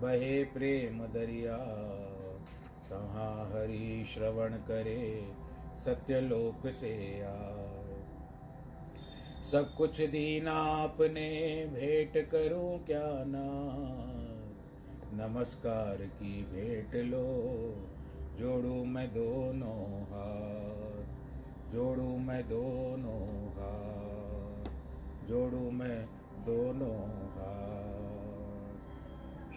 बहे प्रेम दरिया। तहाँ हरि श्रवण करे, सत्यलोक से आए सब कुछ दीना आपने भेंट करूँ क्या ना? नमस्कार की भेंट लो, जोड़ू मैं दोनों हाथ। जोड़ू मैं दोनों हाथ। जोड़ू मैं दोनों हाथ।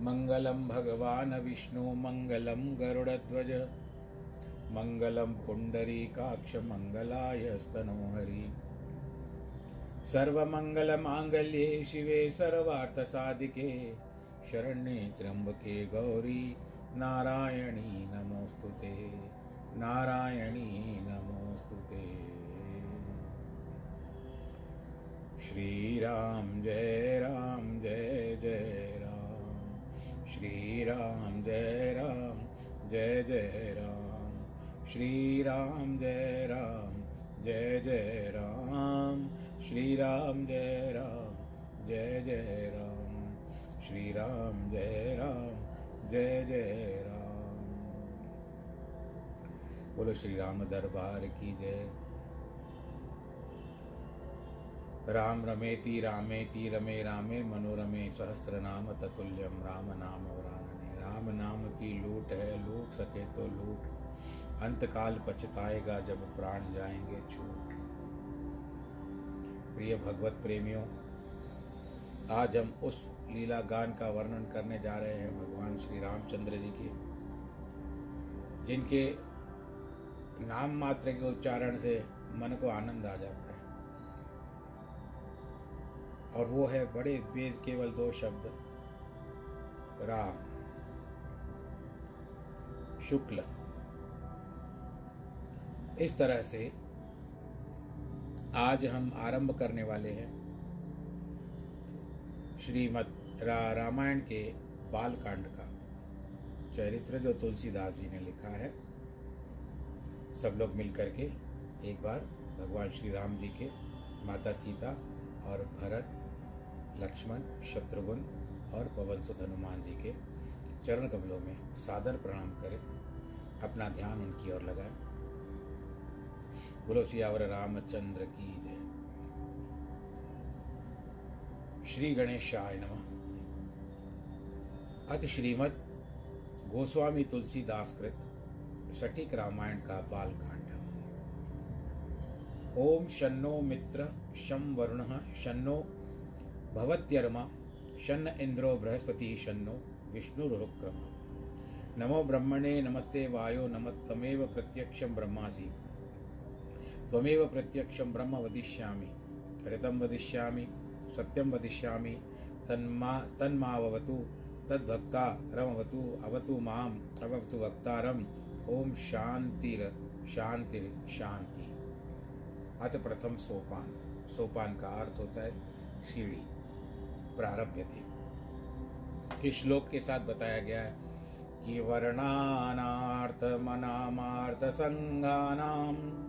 मङ्गलं भगवान् विष्णु मङ्गलं गरुडध्वज। मङ्गलं पुण्डरीकाक्षमङ्गलाय स्तनोहरि सर्वमङ्गलमाङ्गल्ये शिवे, सर्वार्थसाधिके। शरण्ये त्र्यम्बके गौरी, नारायणी नमोऽस्तु ते नारायणी नमोऽस्तु ते श्रीराम जय, राम जय जय। श्री राम जय राम, जय जय राम। श्री राम जय राम, जय जय राम। श्री राम जय राम, जय जय राम। श्री राम जय राम, जय जय राम। बोलो श्री राम दरबार की जय। राम रमेति रामेति रमे रामे मनोरमे सहस्त्र नाम ततुल्यम राम नाम वरानने। राम नाम की लूट है, लूट सके तो लूट। अंतकाल पछताएगा जब प्राण जाएँगे छूट। प्रिय भगवत प्रेमियों, आज हम उस लीला गान का वर्णन करने जा रहे हैं भगवान श्री रामचंद्र जी के, जिनके नाम मात्र के उच्चारण से मन को आनंद आ जाता है। और वो है बड़े वेद केवल दो शब्द। राम। शुक्ल। इस तरह से आज हम आरंभ करने वाले हैं श्रीमद रा, रामायण के बाल कांड का। चरित्र जो तुलसीदास जी ने लिखा है सब लोग मिलकर के एक बार भगवान श्री राम जी के माता सीता और भरत लक्ष्मण, शत्रुघ्न और पवन सुत हनुमान जी के चरण कमलों में सादर प्रणाम करें। अपना ध्यान उनकी ओर लगाएँ। बोलो सियावर रामचंद्र की जय। श्री गणेशाय नमः। अति श्रीमद गोस्वामी तुलसीदास कृत सटीक रामायण का बाल कांड ओम शन्नो मित्र शम वरुण शन्नो भवत्यर्मा शन्न इंद्रो बृहस्पति शन्नो विष्णुरुक्रम। नमो ब्रह्मणे नमस्ते वायो नमस्तमेव प्रत्यक्षं ब्रह्मासि। त्वमेव प्रत्यक्षं ब्रह्म वदिष्यामि ऋतं वदिष्यामि, सत्यं वदिष्यामि, तन्मा तन्मावतु तद्भक्ता रमवतु, अवतु माम अवतु वक्तारम ओम शांतिर शांतिर शांति अत प्रथम सोपान। सोपान का अर्थ होता है सीढ़ी। प्रारभ्य थे। कि श्लोक के साथ बताया गया है कि वर्णानार्थ मनामार्थ संगानाम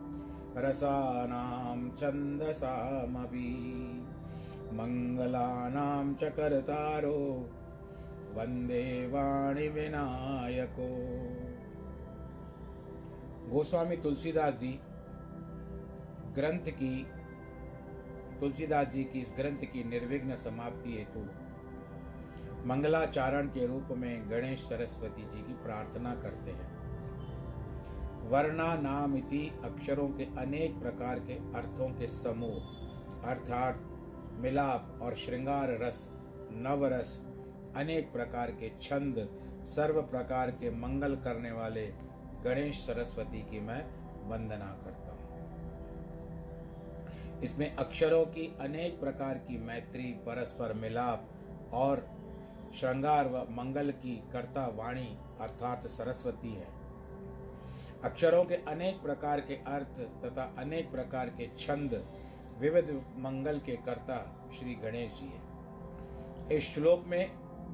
रसानाम, छंदसामपि, मंगलानाम च कर्तारो, वंदे वाणी विनायको। गोस्वामी तुलसीदास जी ग्रंथ की तुलसीदास जी की इस ग्रंथ की निर्विघ्न समाप्ति हेतु मंगलाचारण के रूप में गणेश सरस्वती जी की प्रार्थना करते हैं। वर्णा नाम इति अक्षरों के अनेक प्रकार के अर्थों के समूह, अर्थात मिलाप और श्रृंगार रस, नवरस, अनेक प्रकार के छंद, सर्व प्रकार के मंगल करने वाले गणेश सरस्वती की मैं वंदना करता इसमें अक्षरों की अनेक प्रकार की मैत्री, परस्पर मिलाप और श्रृंगार व मंगल की कर्ता वाणी अर्थात सरस्वती है। अक्षरों के अनेक प्रकार के अर्थ तथा अनेक प्रकार के छंद विविध मंगल के कर्ता श्री गणेश जी है। इस श्लोक में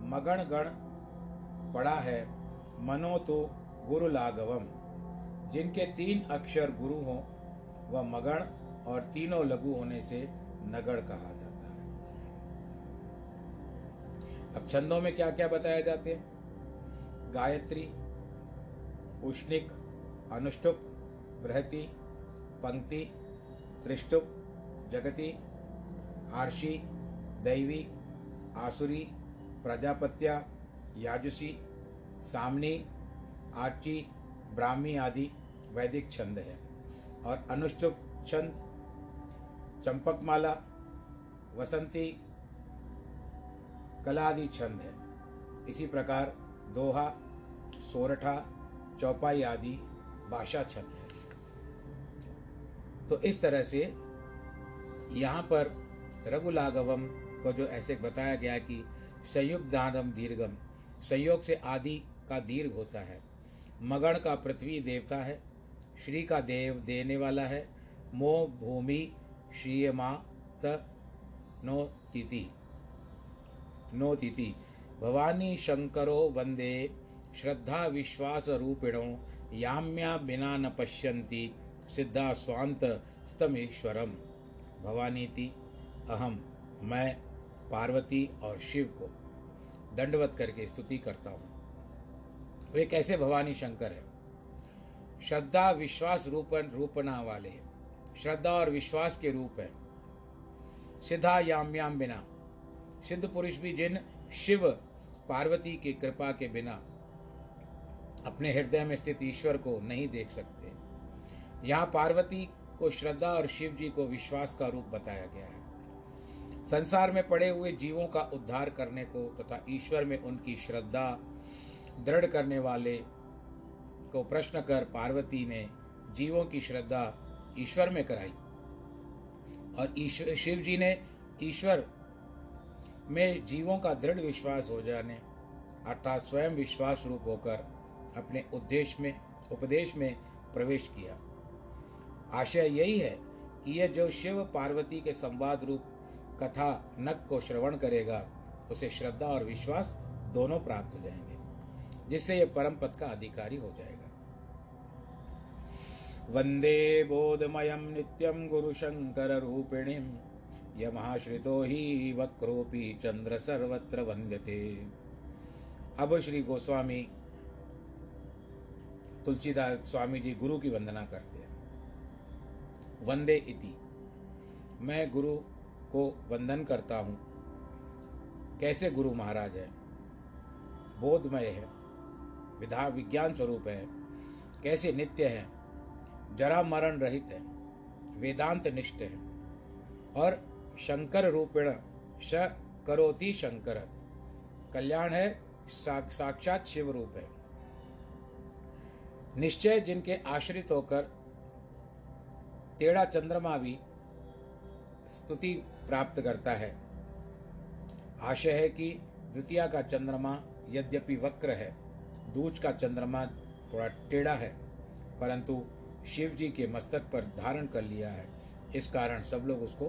मगण गण पड़ा है, मनो तो गुरु लाघवम। जिनके तीन अक्षर गुरु हो, वह मगण और तीनों लघु होने से नगण कहा जाता है। अब छंदों में क्या क्या बताया जाते हैं? गायत्री, उष्णिक, अनुष्टुप, बृहति, पंक्ति, त्रिष्टुप, जगति, आर्षी, दैवी, आसुरी, प्रजापत्या, याजुसी, सामनी आची ब्राह्मी आदि वैदिक छंद है। और अनुष्टुप छंद चंपकमाला, वसंती, कलादि छंद है। इसी प्रकार दोहा, सोरठा, चौपाई आदि भाषा छंद है। तो इस तरह से यहाँ पर रघुलाघवम को जो ऐसे बताया गया कि संयुक्त दानम दीर्घम, संयोग से आदि का दीर्घ होता है। मगण का पृथ्वी देवता है, श्री का देव देने वाला है, मोह भूमि श्रीयमा त नो तिथि नो तिथि भवानी शंकरो वंदे श्रद्धा विश्वास रूपिणो याम्या बिना न पश्यन्ति, सिद्धा स्वांत स्तमेश्वरम। भवानीति अहम मैं, पार्वती और शिव को। दंडवत करके स्तुति करता हूँ। वे कैसे भवानी शंकर है? श्रद्धा विश्वास रूपन रूपना वाले। श्रद्धा और विश्वास के रूप है। सिद्धा याम्याम बिना। सिद्ध पुरुष भी जिन शिव पार्वती की कृपा के बिना अपने हृदय में स्थित ईश्वर को नहीं देख सकते, यहाँ पार्वती को श्रद्धा और शिव जी को विश्वास का रूप बताया गया है। संसार में पड़े हुए जीवों का उद्धार करने को तथा ईश्वर में उनकी श्रद्धा दृढ़ करने वाले को प्रश्न कर पार्वती ने जीवों की श्रद्धा ईश्वर में कराई। और ईश्वर शिव जी ने ईश्वर में जीवों का दृढ़ विश्वास हो जाने, अर्थात स्वयं विश्वास रूप होकर अपने उद्देश्य में, उपदेश में प्रवेश किया। आशय यही है कि यह जो शिव पार्वती के संवाद रूप कथा नक को श्रवण करेगा, उसे श्रद्धा और विश्वास दोनों प्राप्त हो जाएँगे, जिससे यह परम पद का अधिकारी हो जाएगा। वंदे बोधमयम नित्यम गुरुशंकर रूपिणीम यमहाश्रितो ही वक्रोपी चंद्र सर्वत्र वंद्यते अब श्री गोस्वामी तुलसीदास स्वामी जी गुरु की वंदना करते हैं। वंदे इति। मैं गुरु को वंदन करता हूँ। कैसे गुरु महाराज है? बोधमय है विधा विज्ञान स्वरूप है। कैसे नित्य है? जरा मरण रहित है, वेदांत निष्ठ है। और शंकर रूपेण श करोति शंकर। कल्याण है साक्षात शिव रूप है। निश्चय जिनके आश्रित होकर टेढ़ा चंद्रमा भी स्तुति प्राप्त करता है। आशय है कि द्वितीय का चंद्रमा यद्यपि वक्र है, दूज का चंद्रमा थोड़ा टेढ़ा है, परंतु शिव जी के मस्तक पर धारण कर लिया है इस कारण सब लोग उसको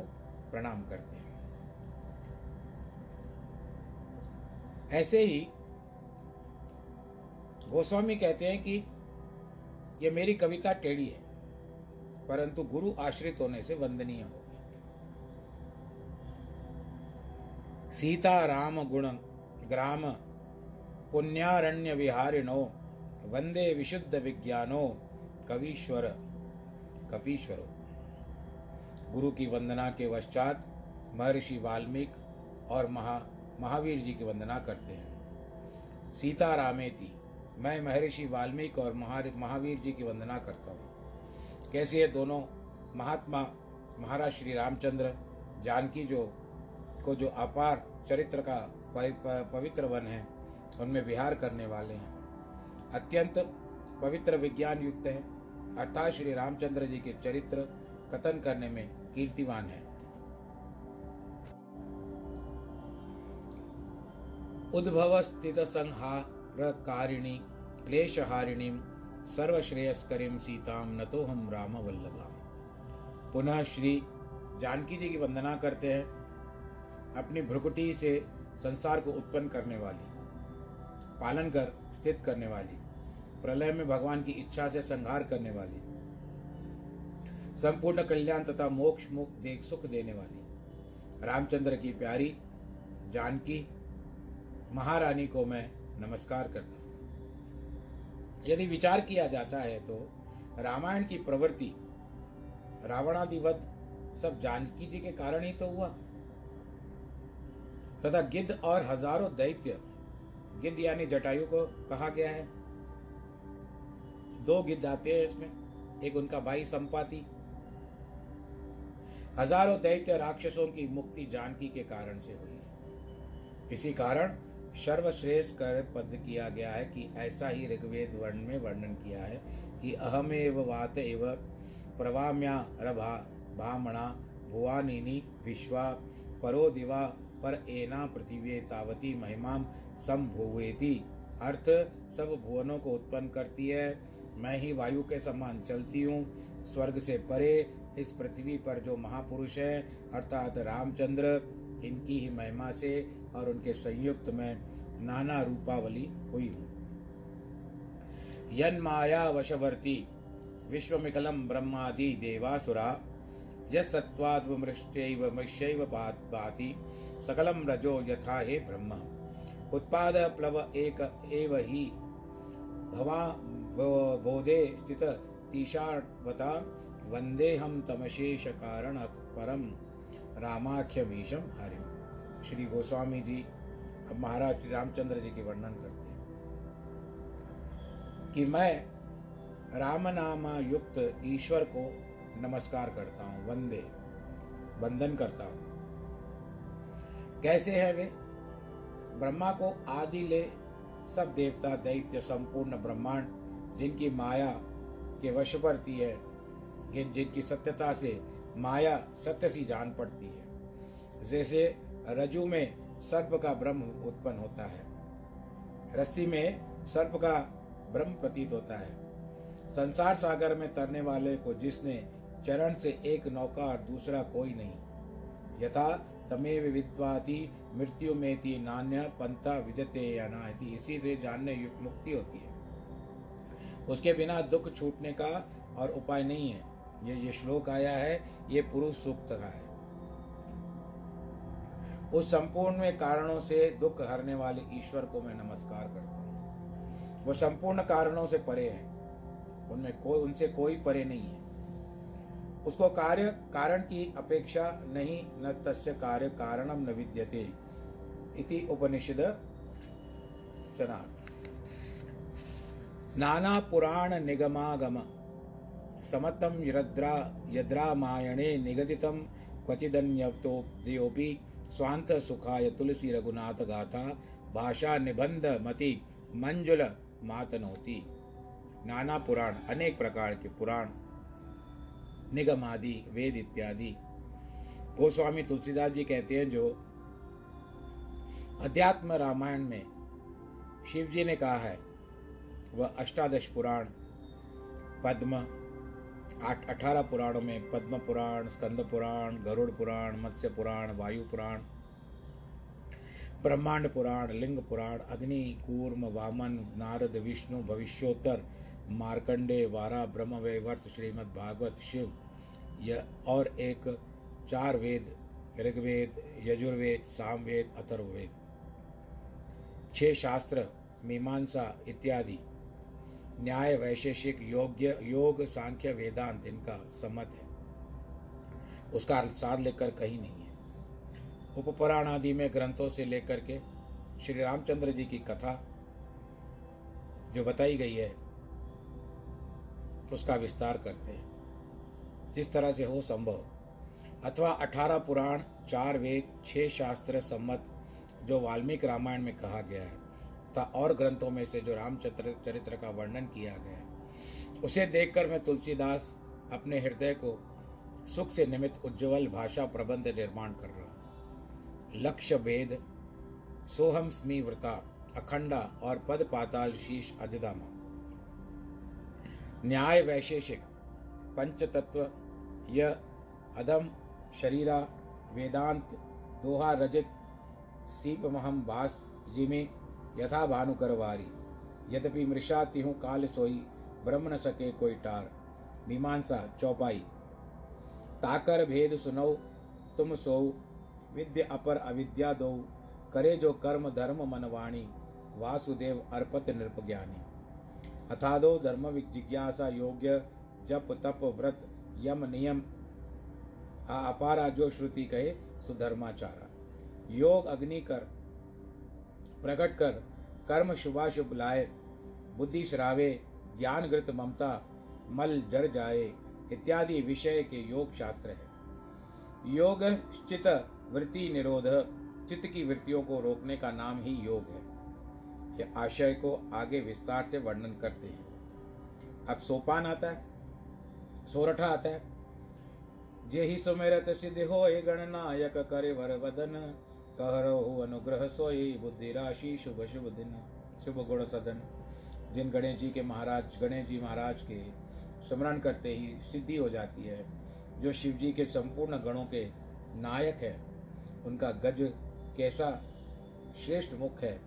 प्रणाम करते हैं। ऐसे ही गोस्वामी कहते हैं कि यह मेरी कविता टेढ़ी है, परंतु गुरु आश्रित होने से वंदनीय हो सीता राम गुण ग्राम पुण्यारण्य विहारिणो, वंदे विशुद्ध विज्ञानो कवीश्वर, कपीश्वरो। गुरु की वंदना के पश्चात महर्षि वाल्मीकि और महा, महावीर जी की वंदना करते हैं। सीता रामेति मैं महर्षि वाल्मीकि और महावीर जी की वंदना करता हूँ। कैसे ये दोनों? महात्मा, महाराज श्री रामचंद्र, जानकी जो, को जो अपार चरित्र का पवित्र वन है, उनमें विहार करने वाले हैं। अत्यंत पवित्र विज्ञान युक्त है। अर्थात श्री रामचंद्र जी के चरित्र कथन करने में कीर्तिवान है। उद्भव स्थित संहार कारिणी क्लेशहारिणी सर्वश्रेयस्करीम सीताम न तो हम राम वल्लभा पुनः श्री जानकी जी की वंदना करते हैं, अपनी भ्रुकुटी से संसार को उत्पन्न करने वाली, पालन कर, स्थित करने वाली। प्रलय में भगवान की इच्छा से संहार करने वाली। संपूर्ण कल्याण तथा मोक्ष मुक्त देख सुख देने वाली। रामचंद्र की प्यारी, जानकी, महारानी को मैं नमस्कार करता हूँ। यदि विचार किया जाता है तो रामायण की प्रवृत्ति रावणादिवध सब जानकी जी के कारण ही तो हुआ। तथा गिद्ध और हज़ारों दैत्य, गिद्ध यानी जटायु को कहा गया है दो गिद्ध आते हैं इसमें, एक उनका भाई संपाति। हज़ारों दैत्य राक्षसों की मुक्ति जानकी के कारण से हुई है। इसी कारण सर्वश्रेष्ठ कर पद किया गया है कि ऐसा ही ऋग्वेद वर्ण में वर्णन किया है कि अहमेव वात एव प्रवाम्या रभा भामणा भुवानिनी विश्वा, परो दिवा, पर एना पृथ्वी तावती महिमा संभुवेति। अर्थ, सब भुवनों को उत्पन्न करती है। मैं ही वायु के समान चलती हूँ, स्वर्ग से परे, इस पृथ्वी पर जो महापुरुष हैं, अर्थात रामचंद्र, इनकी ही महिमा से और उनके संयुक्त में नाना रूपावली हुई हूँ। यन माया वशवर्ती विश्वमिकलम ब्रह्मादि देवासुरा यत्वाद्वमृष्टैव मृष्यैव भाति, सकलम रजो यथा हे ब्रह्म। उत्पाद प्लव एक एव ही, भवा बोधे स्थित तीषावता वंदे हम तमशेष कारण परम रामाख्यमीशम हरि। श्री गोस्वामी जी, अब महाराज श्री रामचंद्र जी के वर्णन करते हैं। कि मैं राम नामा युक्त ईश्वर को नमस्कार करता हूँ, वंदे, वंदन करता हूँ। कैसे है वे? ब्रह्मा को आदि ले सब देवता, दैत्य, संपूर्ण ब्रह्मांड जिनकी माया के वश पड़ती है जिनकी सत्यता से माया सत्य सी जान पड़ती है। जैसे रजू में सर्प का ब्रह्म उत्पन्न होता है, रस्सी में सर्प का ब्रह्म प्रतीत होता है। संसार सागर में तरने वाले को जिसने चरण से एक नौका और दूसरा कोई नहीं, यथा तमेव विद्वाति मृत्यु में थी नान्य पंथा विदते ना इसी से जानने युक्त मुक्ति होती है। उसके बिना दुख छूटने का और उपाय नहीं है। ये ये श्लोक आया है, ये पुरुष सूक्त का है। उस संपूर्ण में कारणों से दुख हरने वाले ईश्वर को मैं नमस्कार करता हूँ। वो संपूर्ण कारणों से परे है। उनमें कोई उनसे कोई परे नहीं है। उसको कार्य, कारण की अपेक्षा नहीं, न तस्य कार्य कारणम न विद्यते। इति उपनिषद चना नाना पुराण निगमागम। समतम यद्रा यद्रामायणे निगदितं स्वांत सुखाय तुलसी रघुनाथ गाथा, भाषा निबंध मति मंजुल मातनोती। नाना पुराण, अनेक प्रकार के पुराण निगम आदि वेद इत्यादि। गोस्वामी तुलसीदास जी कहते हैं जो अध्यात्म रामायण में शिव जी ने कहा है वह अष्टादश पुराण, पद्म, आठ, अठारह पुराणों में पद्म पुराण, स्कंद पुराण, गरुड़ पुराण, मत्स्य पुराण, वायु पुराण, ब्रह्मांड पुराण, लिंग पुराण, अग्नि, कूर्म, वामन, नारद, विष्णु, भविष्योत्तर, मार्कंडे, वारा ब्रह्म वैवर्त श्रीमद् भागवत, शिव यह और एक, चार वेद, ऋग्वेद, यजुर्वेद, सामवेद, अथर्ववेद। छह शास्त्र, मीमांसा इत्यादि। न्याय वैशेषिक योग्य योग सांख्य वेदांत इनका सम्मत है। उसका सार लेकर कहीं नहीं है। उपपुराण आदि में ग्रंथों से लेकर के श्री रामचंद्र जी की कथा जो बताई गई है, उसका विस्तार करते हैं। जिस तरह से हो संभव। अथवा अठारह पुराण, चार वेद, छह शास्त्र, सम्मत, जो वाल्मीकि रामायण में कहा गया है। तथा और ग्रंथों में से जो रामचंद्र चरित्र का वर्णन किया गया है। उसे देखकर मैं तुलसीदास अपने हृदय को सुख से निमित्त उज्ज्वल भाषा प्रबंध निर्माण कर रहा हूँ। लक्ष्य भेद सोहम स्मी व्रता अखंडा और पद पाताल शीश अधिदामा। न्याय वैशेषिक पंच तत्व यह अधम, शरीरा, वेदांत, दोहा रजत, सीप महम भास, जिमे यथा भानुकर वारी यद्यपि मृषा तिहु काल सोई, ब्रह्म न सके कोई टार। मीमांसा, चौपाई। ताकर भेद सुनो, तुम सो। विद्य अपर अविद्या दो। करे जो कर्म धर्म मनवाणी वासुदेव अर्पत नृप ज्ञानी। अथादो धर्म जिज्ञासा योग्य, जप तप व्रत यम नियम। अपारा जो श्रुति कहे, सुधर्माचारा। योग अग्नि कर प्रकट कर, कर्म शुभाशुभ लाए, बुद्धि श्रावे ज्ञान घृत ममता, मल जर जाए, इत्यादि विषय के योग शास्त्र है। योग चित वृत्ति निरोध, चित्त की वृत्तियों को रोकने का नाम ही योग है। यह आशय को आगे विस्तार से वर्णन करते हैं। अब सोपान आता है, सोरठा आता है। जे ही सुमेरत सिद्ध हो गणनायक करे वर वदन कहरो अनुग्रह सोई बुद्धि राशि शुभ शुभ दिन, शुभ गुण सदन। जिन गणेश जी के महाराज गणेश जी महाराज के स्मरण करते ही सिद्धि हो जाती है। जो शिव जी के संपूर्ण गणों के नायक है, उनका गज कैसा श्रेष्ठ मुख है,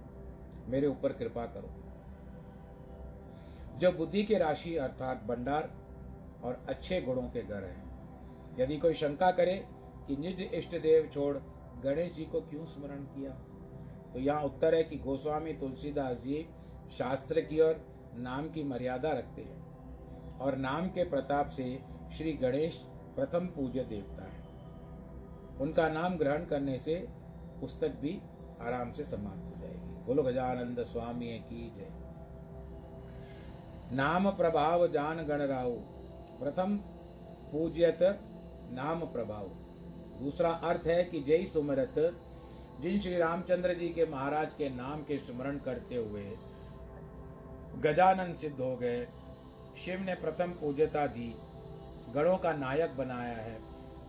मेरे ऊपर कृपा करो। जो बुद्धि के राशि अर्थात भंडार और अच्छे गुणों के घर हैं, यदि कोई शंका करे कि निज इष्ट देव छोड़ गणेश जी को क्यों स्मरण किया? तो यहाँ उत्तर है कि गोस्वामी तुलसीदास जी शास्त्र की ओर नाम की मर्यादा रखते हैं और नाम के प्रताप से श्री गणेश प्रथम पूज्य देवता है। उनका नाम ग्रहण करने से पुस्तक भी आराम से समाप्त हो जाएगी। बोलो, गजानंद स्वामी की जय। नाम प्रभाव जान गण राव प्रथम पूज्यत नाम प्रभाव। दूसरा अर्थ है कि जय सुमरत जिन श्री रामचंद्र जी के महाराज के नाम के स्मरण करते हुए गजानंद सिद्ध हो गए। शिव ने प्रथम पूज्यता दी, गणों का नायक बनाया है।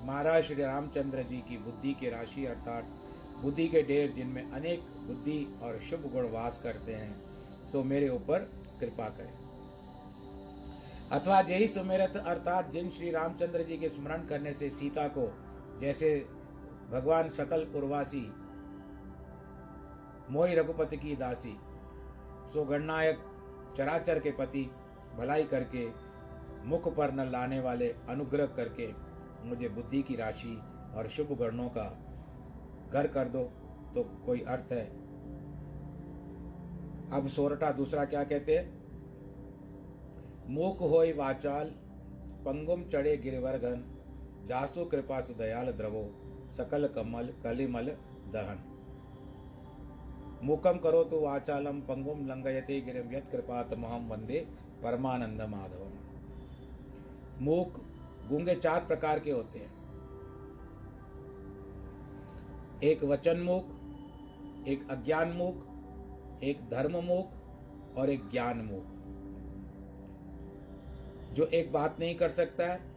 महाराज श्री रामचंद्र जी की बुद्धि की राशि अर्थात बुद्धि के ढेर जिनमें अनेक बुद्धि और शुभ गुण वास करते हैं, सो मेरे ऊपर कृपा करें। अथवा जय सुमेरत अर्थात जिन श्री रामचंद्र जी के स्मरण करने से सीता को जैसे भगवान सकल उर्वासी मोई रघुपति की दासी, सो गणनायक चराचर के पति भलाई करके, मुख पर न लाने वाले अनुग्रह करके मुझे बुद्धि की राशि और शुभ गणों का घर कर दो तो कोई अर्थ है। अब सोरठा दूसरा क्या कहते हैं? मूक होय वाचाल, पंगुम चढ़े गिरवर्धन जासु कृपा सुदयाल द्रवो, सकल कमल, कलिमल दहन। मूकम करो तो वाचालम पंगुम लंगयते गिरिम यत महम वंदे परमानंद माधवम। मूक गूँगे चार प्रकार के होते हैं। एक वचन मूक, एक अज्ञान मूक, एक धर्म मूक और एक ज्ञान मूक। जो एक बात नहीं कर सकता है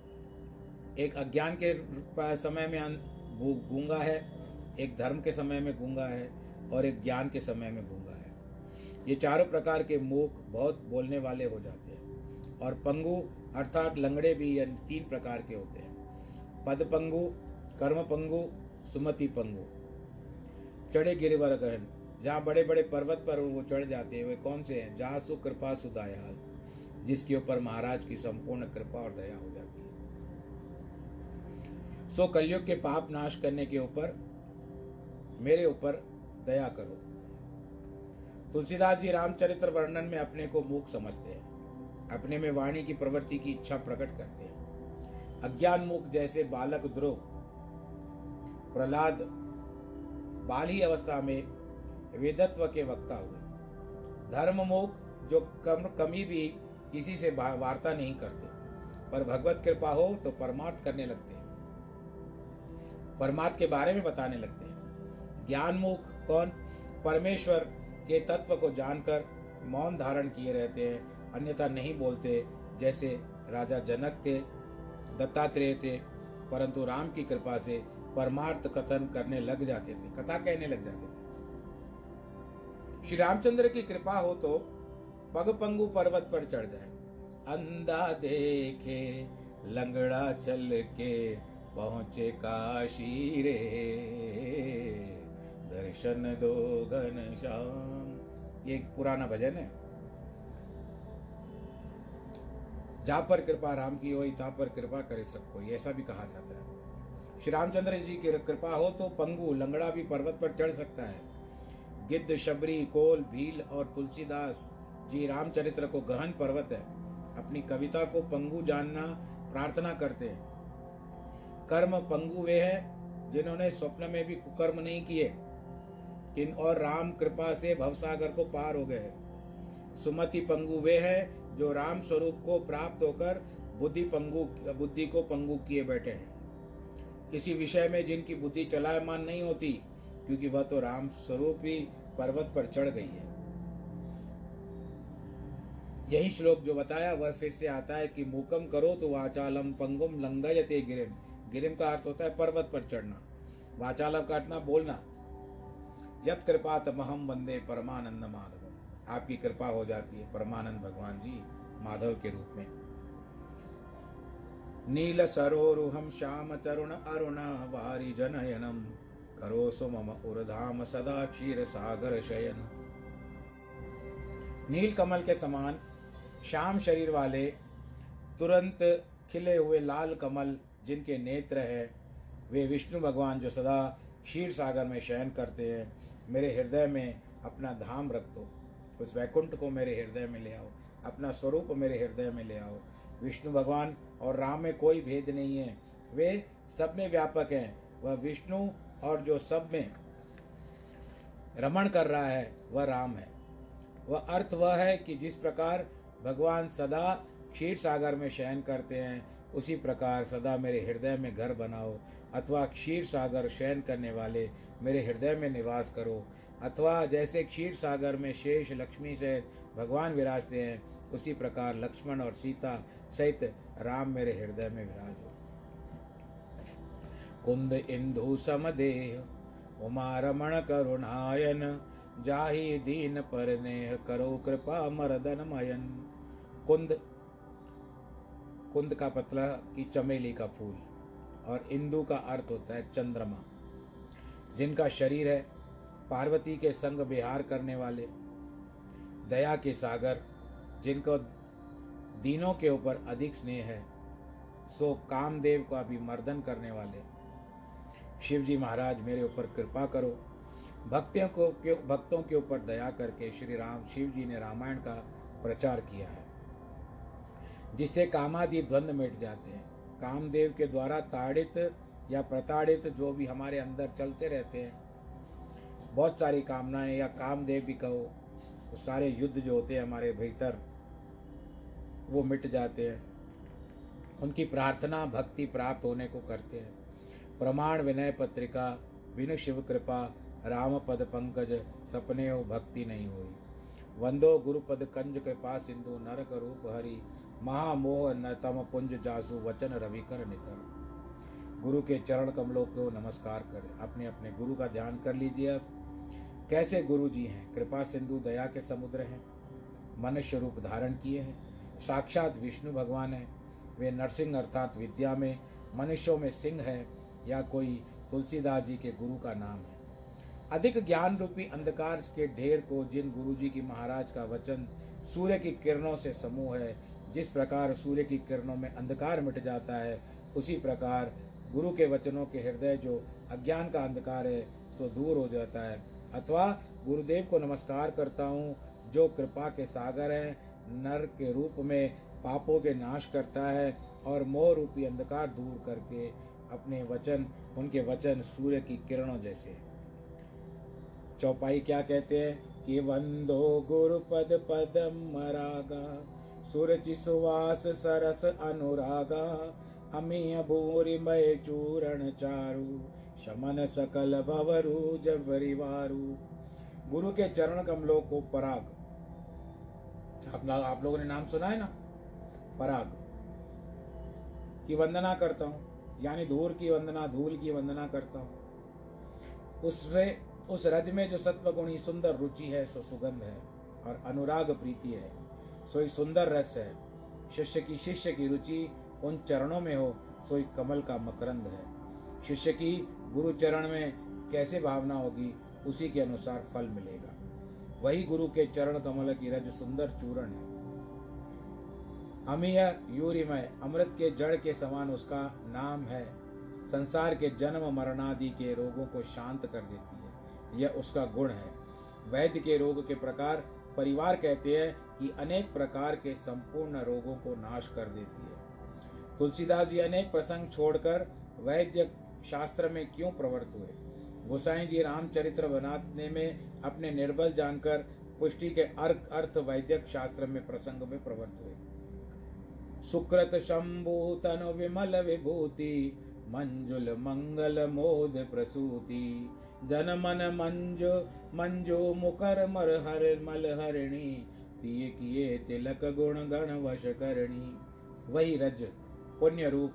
एक अज्ञान के समय में गूँगा है, एक धर्म के समय में गूँगा है, और एक ज्ञान के समय में गूँगा है। ये चारों प्रकार के मूक बहुत बोलने वाले हो जाते हैं। और पंगु अर्थात लंगड़े भी यानी तीन प्रकार के होते हैं। पद पंगु, कर्म पंगु, सुमति पंगु। चढ़े गिरिवर गहन, जहाँ बड़े बड़े पर्वत पर वो चढ़ जाते हैं, वे कौन से हैं? जहाँ सु कृपा, सुदयाल, जिसके ऊपर महाराज की संपूर्ण कृपा और दया है। सो कलयुग के पाप नाश करने के ऊपर, मेरे ऊपर दया करो। तुलसीदास जी रामचरित्र वर्णन में अपने को मूक समझते हैं। अपने में वाणी की प्रवृत्ति की इच्छा प्रकट करते हैं। अज्ञान मुख जैसे बालक ध्रुव प्रहलाद बाल अवस्था में वेदत्व के वक्ता हुए। धर्ममुख जो कम, कमी भी किसी से वार्ता नहीं करते, पर भगवत कृपा हो तो परमार्थ करने लगते हैं। परमार्थ के बारे में बताने लगते हैं। ज्ञान मुख कौन? परमेश्वर के तत्व को जानकर मौन धारण किए रहते हैं, अन्यथा नहीं बोलते, जैसे राजा जनक थे, दत्तात्रेय थे, परंतु राम की कृपा से परमार्थ कथन करने लग जाते थे, कथा कहने लग जाते थे। श्री रामचंद्र की कृपा हो तो पग पंगु पर्वत पर चढ़ जाए। अंधा देखे, लंगड़ा चल के पहुँचे काशी रे दर्शन दो घन श्याम। ये एक पुराना भजन है। जा पर कृपा राम की हो तहां पर कृपा करे सबको। ऐसा भी कहा जाता है। श्री रामचंद्र जी की कृपा हो तो पंगु लंगड़ा भी पर्वत पर चढ़ सकता है। गिद्ध, शबरी, कोल, भील और तुलसीदास जी रामचरित्र को गहन पर्वत है। अपनी कविता को पंगु जानना, प्रार्थना करते हैं। कर्म पंगु वे हैं, जिन्होंने स्वप्न में भी कुकर्म नहीं किए। किन और राम कृपा से भवसागर को पार हो गए। हैं सुमति पंगु वे है, जो राम स्वरूप को प्राप्त होकर बुद्धि पंगु, बुद्धि को पंगु किए बैठे हैं। किसी विषय में जिनकी बुद्धि चलायमान नहीं होती, क्योंकि वह तो राम स्वरूप ही पर्वत पर चढ़ गई है। यही श्लोक जो बताया, वह फिर से आता है कि मुकम करो तो वाचालम पंगुम लंगयते गिरिम। गिरिम का अर्थ होता है पर्वत पर चढ़ना वाचालम काटना, बोलना। यत कृपा तमहम वंदे परमानंद माधव आपकी कृपा हो जाती है परमानंद भगवान जी माधव के रूप में। नील सरोरुहम श्याम तरुण अरुण वारी जनयनम। करो सो मम सदा क्षीर सागर शयन। नील कमल के समान श्याम शरीर वाले तुरंत खिले हुए लाल कमल जिनके नेत्र है, वे विष्णु भगवान जो सदा क्षीर सागर में शयन करते हैं, मेरे हृदय में अपना धाम रख दो। उस वैकुंठ को मेरे हृदय में ले आओ, अपना स्वरूप मेरे हृदय में ले आओ। विष्णु भगवान और राम में कोई भेद नहीं है। वे सब में व्यापक हैं। वह विष्णु और जो सब में रमण कर रहा है, वह राम है। वह अर्थ वह है कि जिस प्रकार भगवान सदा क्षीर सागर में शयन करते हैं उसी प्रकार सदा मेरे हृदय में घर बनाओ, अथवा क्षीर सागर शयन करने वाले मेरे हृदय में निवास करो, अथवा जैसे क्षीर सागर में शेष लक्ष्मी से भगवान विराजते हैं, उसी प्रकार लक्ष्मण और सीता सहित राम मेरे हृदय में विराज हो। कुंद इंदु समदेह उमा रमण करुणायन, जाही दीन पर नेह करो कृपा मरदन मयन। कुंद कुंद का पतला की चमेली का फूल, और इंदु का अर्थ होता है चंद्रमा, जिनका शरीर है पार्वती के संग विहार करने वाले, दया के सागर, जिनको दीनों के ऊपर अधिक स्नेह है, सो कामदेव का भी मर्दन करने वाले। शिव जी महाराज, मेरे ऊपर कृपा करो। भक्तियों को भक्तों के ऊपर दया करके श्री राम शिव जी ने रामायण का प्रचार किया है। जिससे कामादि द्वंद्व मिट जाते हैं। कामदेव के द्वारा ताड़ित या प्रताड़ित जो भी हमारे अंदर चलते रहते हैं, बहुत सारी कामनाएँ या कामदेव भी कहो तो सारे युद्ध जो होते हैं हमारे भीतर, वो मिट जाते हैं। उनकी प्रार्थना भक्ति प्राप्त होने को करते हैं। प्रमाण विनय पत्रिका विनु शिव कृपा, राम पद पंकज, सपने हो भक्ति नहीं हुई। वंदो गुरुपद कंज कृपा सिंधु नरक रूप हरि। महामोह न तम पुंज जासु वचन रवि कर निकर गुरु के चरण कमलों को नमस्कार करें। अपने अपने गुरु का ध्यान कर लीजिए अब कैसे गुरु जी हैं? कृपा सिंधु दया के समुद्र हैं। मनुष्य रूप धारण किए हैं। साक्षात विष्णु भगवान है। वे नरसिंह अर्थात विद्या में मनुष्यों में सिंह है या कोई तुलसीदास जी के गुरु का नाम है। अधिक ज्ञान रूपी अंधकार के ढेर को जिन गुरु जी की महाराज का वचन सूर्य की किरणों से समूह है जिस प्रकार सूर्य की किरणों में अंधकार मिट जाता है, उसी प्रकार गुरु के वचनों के हृदय जो अज्ञान का अंधकार है, सो दूर हो जाता है। अथवा गुरुदेव को नमस्कार करता हूँ, जो कृपा के सागर है, नर के रूप में पापों के नाश करता है और मोह रूपी अंधकार दूर करके अपने वचन, उनके वचन सूर्य की किरणों जैसे। चौपाई क्या कहते हैं? कि वंदो गुरुपद पदम मरागा। सुरचि सुवास सरस अनुरागा अमीय भूरि मय चूरण चारु शमन सकल भवरु जब गुरु के चरण कमलों को पराग। आप, आप लोगों ने नाम सुना है ना? पराग। की वंदना करता हूँ यानी धूल की वंदना धूल की वंदना करता हूँ। उससे उस रज में जो सत्वगुणी सुंदर रुचि है सो सुगंध है और अनुराग प्रीति है। सोई सुंदर रस है। शिष्य की शिष्य की रुचि उन चरणों में हो, सोई कमल का मकरंद है। शिष्य की गुरु चरण में कैसे भावना होगी, उसी के अनुसार फल मिलेगा। वही गुरु के चरण कमल की रज सुंदर चूरण है। अमीय यूरिमय, अमृत के जड़ के समान उसका नाम है। संसार के जन्म मरणादि के रोगों को शांत कर देती है। यह उसका गुण है। वैद्य के रोग के प्रकार परिवार कहते हैं कि अनेक प्रकार के संपूर्ण रोगों को नाश कर देती है। तुलसीदास जी अनेक प्रसंग छोड़कर वैद्य शास्त्र में क्यों प्रवृत्त हुए? गोसाई जी रामचरित्र बनाने में अपने निर्बल जानकर पुष्टि के अर्थ अर्थ वैद्यक शास्त्र में प्रसंग में प्रवृत्त हुए। सुकृत शंभु तनु विमल विभूति, मंजुल मंगल मोद प्रसूति जन मन मंजु मंजु मुकर मर हर मल हरिणी। तिय किए तिलक गुण गण वश करणी। वही रज, पुण्य रूप।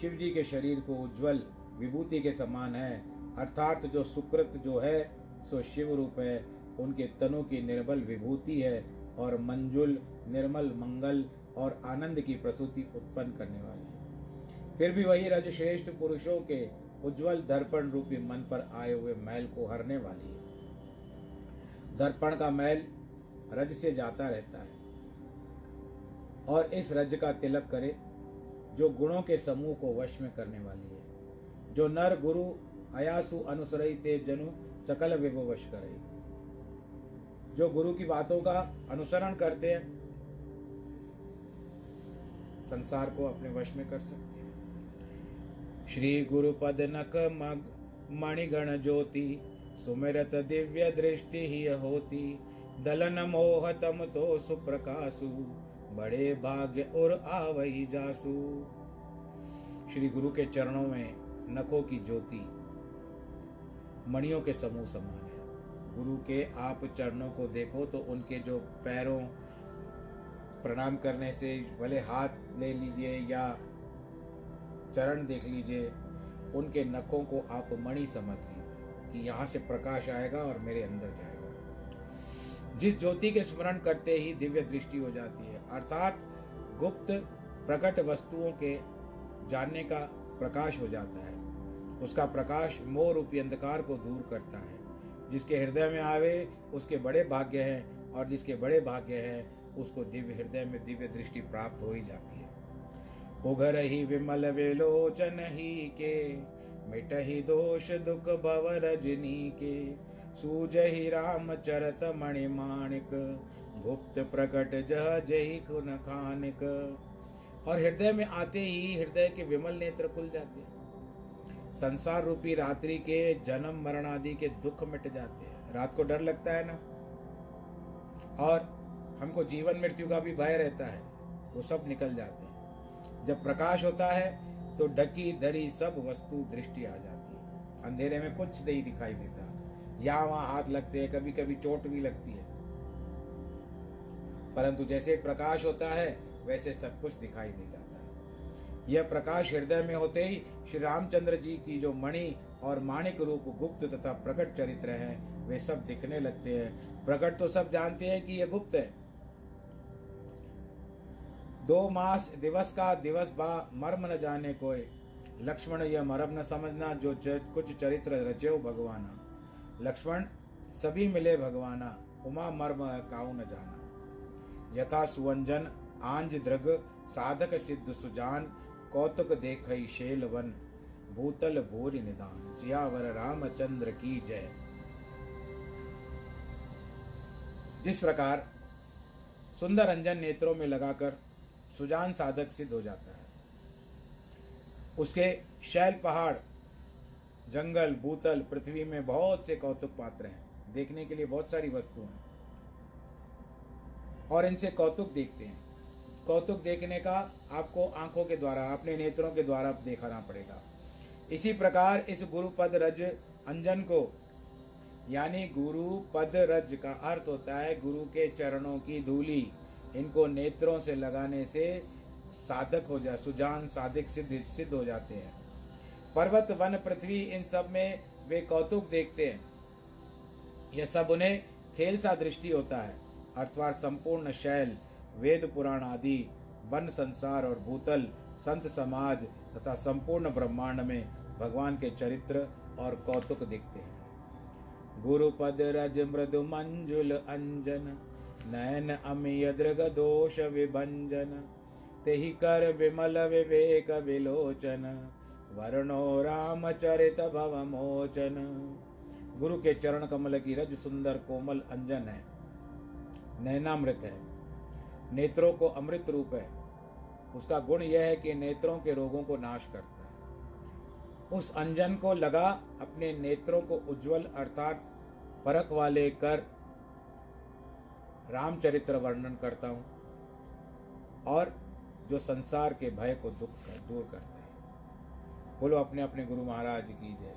शिव जी के शरीर को उज्जवल, विभूति के समान है। अर्थात जो सुकृत जो है, सो शिव रूप है। उनके तनु की निर्बल विभूति है और मंजुल, निर्मल मंगल और आनंद की प्रसूति उत्पन्न करने वाली फिर भी वही रज श्रेष्ठ पुरुषों के उज्जवल दर्पण रूपी मन पर आए हुए मैल को हरने वाली है। दर्पण का मैल रज से जाता रहता है और इस रज का तिलक करे जो गुणों के समूह को वश में करने वाली है। जो नर गुरु अयासु अनुसरई ते जनु सकल विभो वश करे। जो गुरु की बातों का अनुसरण करते हैं, संसार को अपने वश में कर सकते श्री गुरु पद नक मग मणिगण ज्योति, सुमिरत दिव्य दृष्टि ही होती दलन मोह तम तो सुप्रकाशु, बड़े भाग्य और आवही जासु। श्री गुरु के चरणों में नखों की ज्योति मणियों के समूह समान है। गुरु के आप चरणों को देखो तो उनके जो पैरों प्रणाम करने से, भले हाथ ले लीजिए या चरण देख लीजिए, उनके नखों को आप मणि समझ लीजिए कि यहाँ से प्रकाश आएगा और मेरे अंदर जाएगा। जिस ज्योति के स्मरण करते ही दिव्य दृष्टि हो जाती है, अर्थात गुप्त प्रकट वस्तुओं के जानने का प्रकाश हो जाता है। उसका प्रकाश मोह रूपी अंधकार को दूर करता है। जिसके हृदय में आवे, उसके बड़े भाग्य हैं और जिसके बड़े भाग्य हैं, उसको दिव्य हृदय में दिव्य दृष्टि प्राप्त हो ही जाती है। उघर ही विमल विलोचन ही के मिट ही दोष दुख भव रजनी के। सूज ही राम चरत मणि माणिक गुप्त प्रकट जह जही खुन खानिक। और हृदय में आते ही हृदय के विमल नेत्र खुल जाते हैं। संसार रूपी रात्रि के जन्म मरण आदि के दुख मिट जाते हैं। रात को डर लगता है ना? और हमको जीवन मृत्यु का भी भय रहता है। वो सब निकल जाते हैं। जब प्रकाश होता है तो ढकी धरी सब वस्तु दृष्टि आ जाती है। अंधेरे में कुछ नहीं दिखाई देता। यहाँ वहाँ हाथ लगते हैं कभी कभी चोट भी लगती है। परंतु जैसे प्रकाश होता है, वैसे सब कुछ दिखाई दे जाता। है यह प्रकाश हृदय में होते ही श्री रामचंद्र जी की जो मणि और माणिक रूप गुप्त तथा प्रकट चरित्र है, वे सब दिखने लगते हैं। प्रकट तो सब जानते हैं कि यह गुप्त है। दो मास दिवस का दिवस बा, मर्म न जाने कोई। लक्ष्मण यह मरम न समझना जो कुछ चरित्र रचे भगवाना। लक्ष्मण, सभी मिले भगवाना, उमा मर्म काउ न जाना। यथा सुवंजन, आंज दृग साधक सिद्ध सुजान, कौतुक देख शेल वन, भूतल भूरि निदान, सियावर रामचंद्र की जय। जिस प्रकार सुंदर अंजन नेत्रों में लगाकर सुजान साधक सिद्ध हो जाता है। उसके शैल पहाड़, जंगल, भूतल, पृथ्वी में बहुत से कौतुक पात्र हैं। देखने के लिए बहुत सारी वस्तु हैं। और इनसे कौतुक देखते हैं। कौतुक देखने का आपको आँखों के द्वारा, अपने नेत्रों के द्वारा देखना पड़ेगा। इसी प्रकार इस गुरु पद रज अंजन को, यानी गुरु पद रज का अर्थ होता है गुरु के चरणों की धूली। इनको नेत्रों से लगाने से साधक हो जाए, सुजान साधक सिद्ध सिद्ध हो जाते हैं। पर्वत, वन, पृथ्वी, इन सब में वे कौतुक देखते हैं। यह सब उन्हें खेल सा दृष्टि होता है। अर्थात संपूर्ण शैल, वेद, पुराण आदि, वन संसार और भूतल, संत समाज तथा संपूर्ण ब्रह्मांड में भगवान के चरित्र और कौतुक दिखते हैं। गुरुपद रज मृदु मंजुल अंजन। नयन अमिय दृग दोष विभंजन तेहि कर विमल विवेक विलोचन, वर्णो रामचरित भव मोचन। गुरु के चरण कमल की रज सुंदर कोमल अंजन है। नैनामृत है। नेत्रों को अमृत रूप है। उसका गुण यह है कि नेत्रों के रोगों को नाश करता है। उस अंजन को लगा अपने नेत्रों को उज्जवल अर्थात परख वाले कर रामचरित्र वर्णन करता हूँ और जो संसार के भय को दुख कर, दूर करता है। बोलो अपने अपने गुरु महाराज की जय।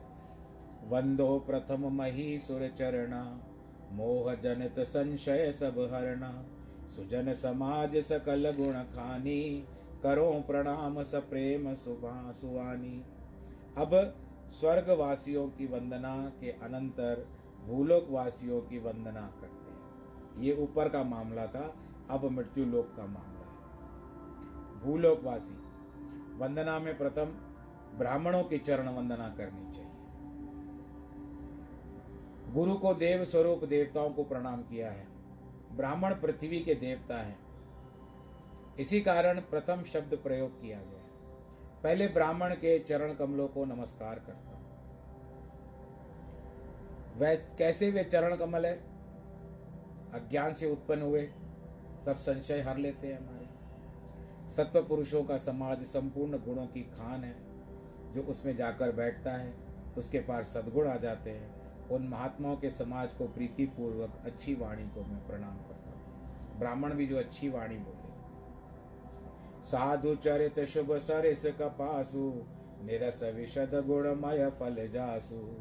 वंदो प्रथम मही सुर चरणा मोह जनित संशय सब हरणा सुजन समाज सकल गुण खानी करो प्रणाम सप्रेम सुभा सुवानी अब स्वर्ग वासियों की वंदना के अनंतर भूलोक वासियों की वंदना करते हैं ये ऊपर का मामला था, अब मृत्यु लोक का मामला है। भूलोकवासी, वंदना में प्रथम, ब्राह्मणों की चरण वंदना करनी चाहिए। गुरु को देव स्वरूप देवताओं को प्रणाम किया है। ब्राह्मण पृथ्वी के देवता हैं। इसी कारण प्रथम शब्द प्रयोग किया गया है। पहले ब्राह्मण के चरण कमलों को नमस्कार करता हूँ। कैसे वे चरण कमल है? अज्ञान से उत्पन्न हुए, सब संशय हर लेते हैं हमारे। सत्व पुरुषों का समाज संपूर्ण गुणों की खान है, जो उसमें जाकर बैठता है, उसके पास सद्गुण आ जाते हैं। उन महात्माओं के समाज को प्रीतिपूर्वक अच्छी वाणी को मैं प्रणाम करता हूँ। ब्राह्मण भी जो अच्छी वाणी बोले। साधु चरित शुभ सरिस कपासु, निरस विशद गुणमय फल जासु।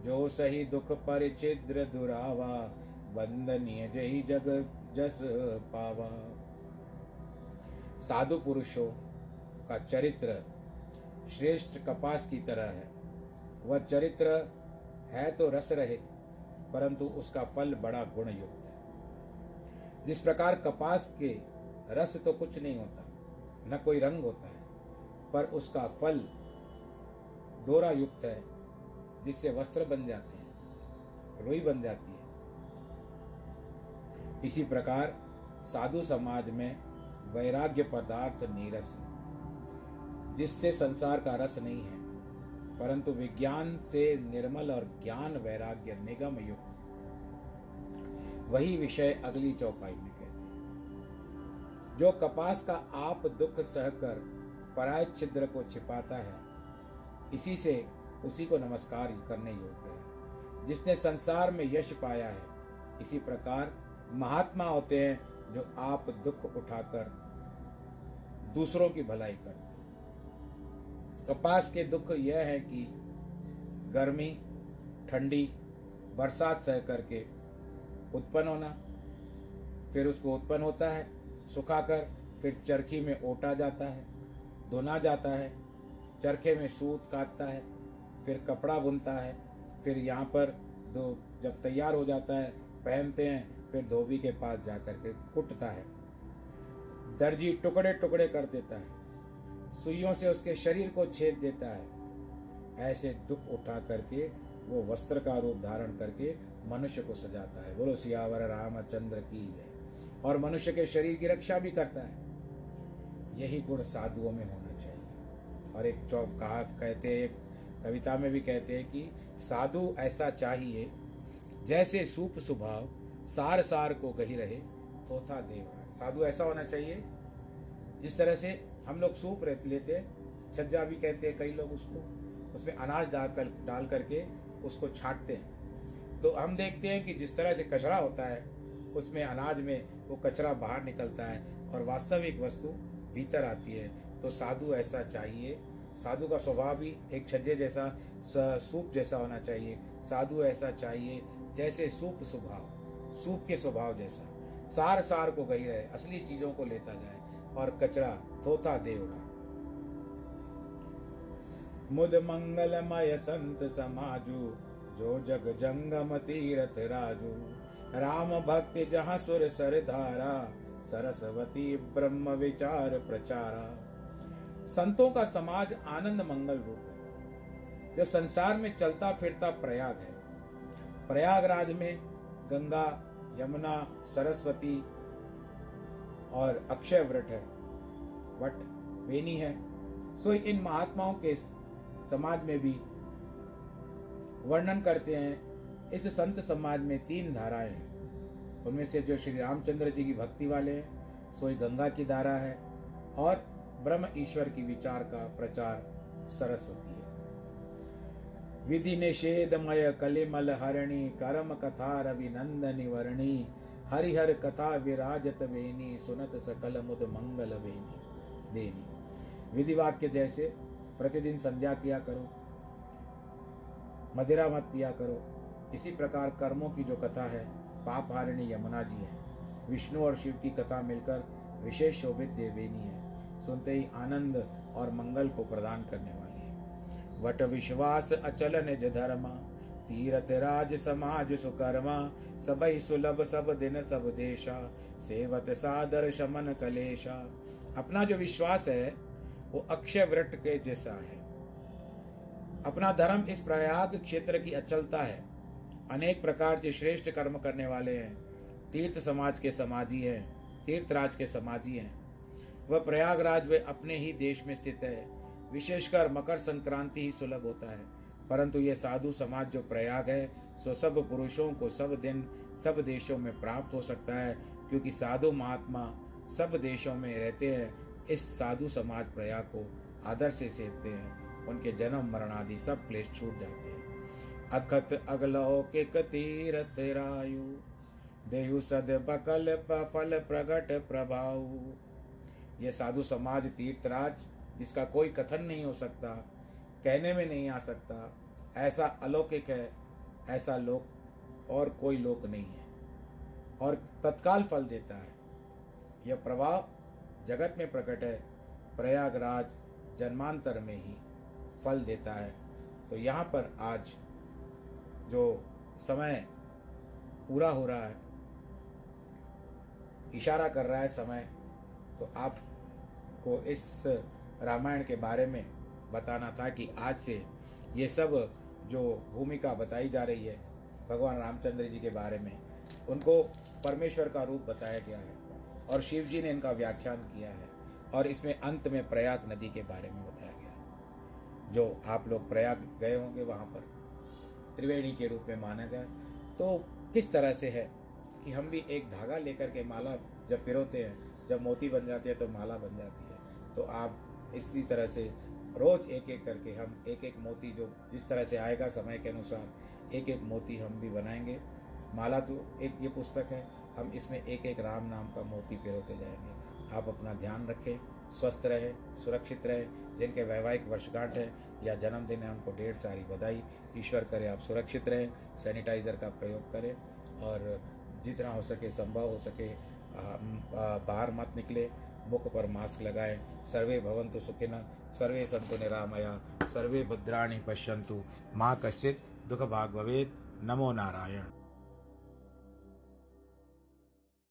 जो सही दुख परिचिद्र दुरावा वंदनीय। जही जग जस पावा। साधु पुरुषों का चरित्र श्रेष्ठ कपास की तरह है। वह चरित्र है तो रस रहित, परंतु उसका फल बड़ा गुण युक्त है। जिस प्रकार कपास के रस तो कुछ नहीं होता, न कोई रंग होता है, पर उसका फल डोरा युक्त है, जिससे वस्त्र बन जाते हैं, रुई बन जाती है इसी प्रकार साधु समाज में वैराग्य पदार्थ नीरस है, जिससे संसार का रस नहीं है, परंतु विज्ञान से निर्मल और ज्ञान वैराग्य निगम युक्त वही विषय अगली चौपाई में कहते हैं। जो कपास का आप दुख सहकर पराय छिद्र को छिपाता है, इसी से उसी को नमस्कार करने योग्य है, जिसने संसार में यश पाया है, इसी प्रकार महात्मा होते हैं जो आप दुख उठाकर दूसरों की भलाई करते कपास के दुख यह है कि गर्मी, ठंडी, बरसात सह करके उत्पन्न होना, फिर उसको उत्पन्न होता है, सुखाकर फिर चरखी में ओटा जाता है, धुना जाता है, चरखे में सूत काटता है, फिर कपड़ा बुनता है, फिर यहाँ पर दो जब तैयार हो जाता है, पहनते हैं फिर धोबी के पास जा कर के कुटता है। दर्जी टुकड़े टुकड़े कर देता है। सुइयों से उसके शरीर को छेद देता है। ऐसे दुख उठा करके वो वस्त्र का रूप धारण करके मनुष्य को सजाता है। बोलो, सियावर रामचंद्र की है और मनुष्य के शरीर की रक्षा भी करता है। यही गुण साधुओं में होना चाहिए। और एक चौक कहा कहते हैं कविता में भी कहते हैं कि साधु ऐसा चाहिए जैसे सूप स्वभाव सार सार को गही रहे थोथा देव साधु ऐसा होना चाहिए, जिस तरह से हम लोग सूप लेते हैं छज्जा भी कहते हैं कई लोग उसको, उसमें अनाज डाल कर, डाल करके उसको छाटते हैं। तो हम देखते हैं कि जिस तरह से कचरा होता है, उसमें अनाज में वो कचरा बाहर निकलता है और वास्तविक वस्तु भीतर आती है। तो साधु ऐसा चाहिए। साधु का स्वभाव भी एक छज्जे जैसा सूप जैसा होना चाहिए। साधु ऐसा चाहिए जैसे सूप स्वभाव। सूप के स्वभाव जैसा। सार सार को गई रहे, असली चीज़ों को लेता जाए और कचरा धोता दे उड़ा। मुद मंगलमय संत समाजू, जो जग जंगम तीरथ राजू। राम भक्ति जहाँ सुर सर धारा, सरस्वती ब्रह्म विचार प्रचारा। संतों का समाज आनंद मंगल रूप है। जो संसार में चलता फिरता प्रयाग है। प्रयागराज में गंगा, यमुना, सरस्वती और अक्षय व्रत है। वट वेनी है। सो इन महात्माओं के समाज में भी वर्णन करते हैं, इस संत समाज में तीन धाराएँ हैं। उनमें से जो श्री रामचंद्र जी की भक्ति वाले हैं सोई गंगा की धारा है और ब्रह्म ईश्वर की विचार का प्रचार सरस्वती विधि निषेधमय कलिमल हरणी कर्म कथा रवि नंदनी वर्णी हरिहर कथा विराजत वेनी सुनत सकल मुद मंगल वेनी देनी विधि वाक्य जैसे, प्रतिदिन संध्या किया करो, मदिरा मत पिया करो। इसी प्रकार कर्मों की जो कथा है पाप हारिणी यमुना जी है। विष्णु और शिव की कथा मिलकर विशेष शोभित देवेनी है। सुनते ही आनंद और मंगल को प्रदान करने वाली। वट विश्वास अचल निज धर्मा, तीरथ राज समाज सुकर्मा, सबई सुलभ सब दिन सब देशा, सेवत सादर शमन कलेशा। अपना जो विश्वास है, वो अक्षय व्रत के जैसा है। अपना धर्म इस प्रयाग क्षेत्र की अचलता है। अनेक प्रकार के श्रेष्ठ कर्म करने वाले हैं। तीर्थ समाज के समाजी हैं तीर्थराज के समाजी हैं। वह प्रयागराज वे अपने ही देश में स्थित है। विशेषकर मकर संक्रांति ही सुलभ होता है। परंतु यह साधु समाज जो प्रयाग है, सो सब पुरुषों को सब दिन, सब देशों में प्राप्त हो सकता है, क्योंकि साधु महात्मा सब देशों में रहते हैं, इस साधु समाज प्रयाग को आदर से सेवते हैं, उनके जन्म मरण आदि सब क्लेश छूट जाते हैं। अखत अगलौकिक तीरथ रायु, देहु सद बकल फल प्रगट प्रभाव ये साधु समाज तीर्थराज जिसका कोई कथन नहीं हो सकता, कहने में नहीं आ सकता, ऐसा अलौकिक है, ऐसा लोक और कोई लोक नहीं है। और तत्काल फल देता है। यह प्रभाव जगत में प्रकट है, प्रयागराज जन्मांतर में ही फल देता है। तो यहाँ पर आज जो समय पूरा हो रहा है, इशारा कर रहा है समय तो आपको इस रामायण के बारे में बताना था कि आज से ये सब जो भूमिका बताई जा रही है भगवान रामचंद्र जी के बारे में, उनको परमेश्वर का रूप बताया गया है और शिव जी ने इनका व्याख्यान किया है और इसमें अंत में प्रयाग नदी के बारे में बताया गया जो आप लोग प्रयाग गए होंगे वहाँ पर, त्रिवेणी के रूप में माना गया। तो किस तरह से है कि हम भी एक धागा लेकर के माला जब पिरोते हैं, जब मोती बन जाती है तो माला बन जाती है। तो आप इसी तरह से रोज एक एक करके हम एक एक मोती जो जिस तरह से आएगा समय के अनुसार एक एक मोती हम भी बनाएँगे। माला तो एक ये पुस्तक है, हम इसमें एक एक राम नाम का मोती पिरोते जाएँगे। आप अपना ध्यान रखें, स्वस्थ रहें, सुरक्षित रहें, जिनके वैवाहिक वर्षगांठ है या जन्मदिन है, उनको ढेर सारी बधाई। ईश्वर करे आप सुरक्षित रहें, सैनिटाइज़र का प्रयोग करें और जितना हो सके संभव हो सके बाहर मत निकले। मुख पर मास्क लगाए, सर्वे भवंतु सुखिन सर्वे संतु निरामया, सर्वे भद्राणी पश्यंतु माँ कश्चित दुख भाग भवेद नमो नारायण।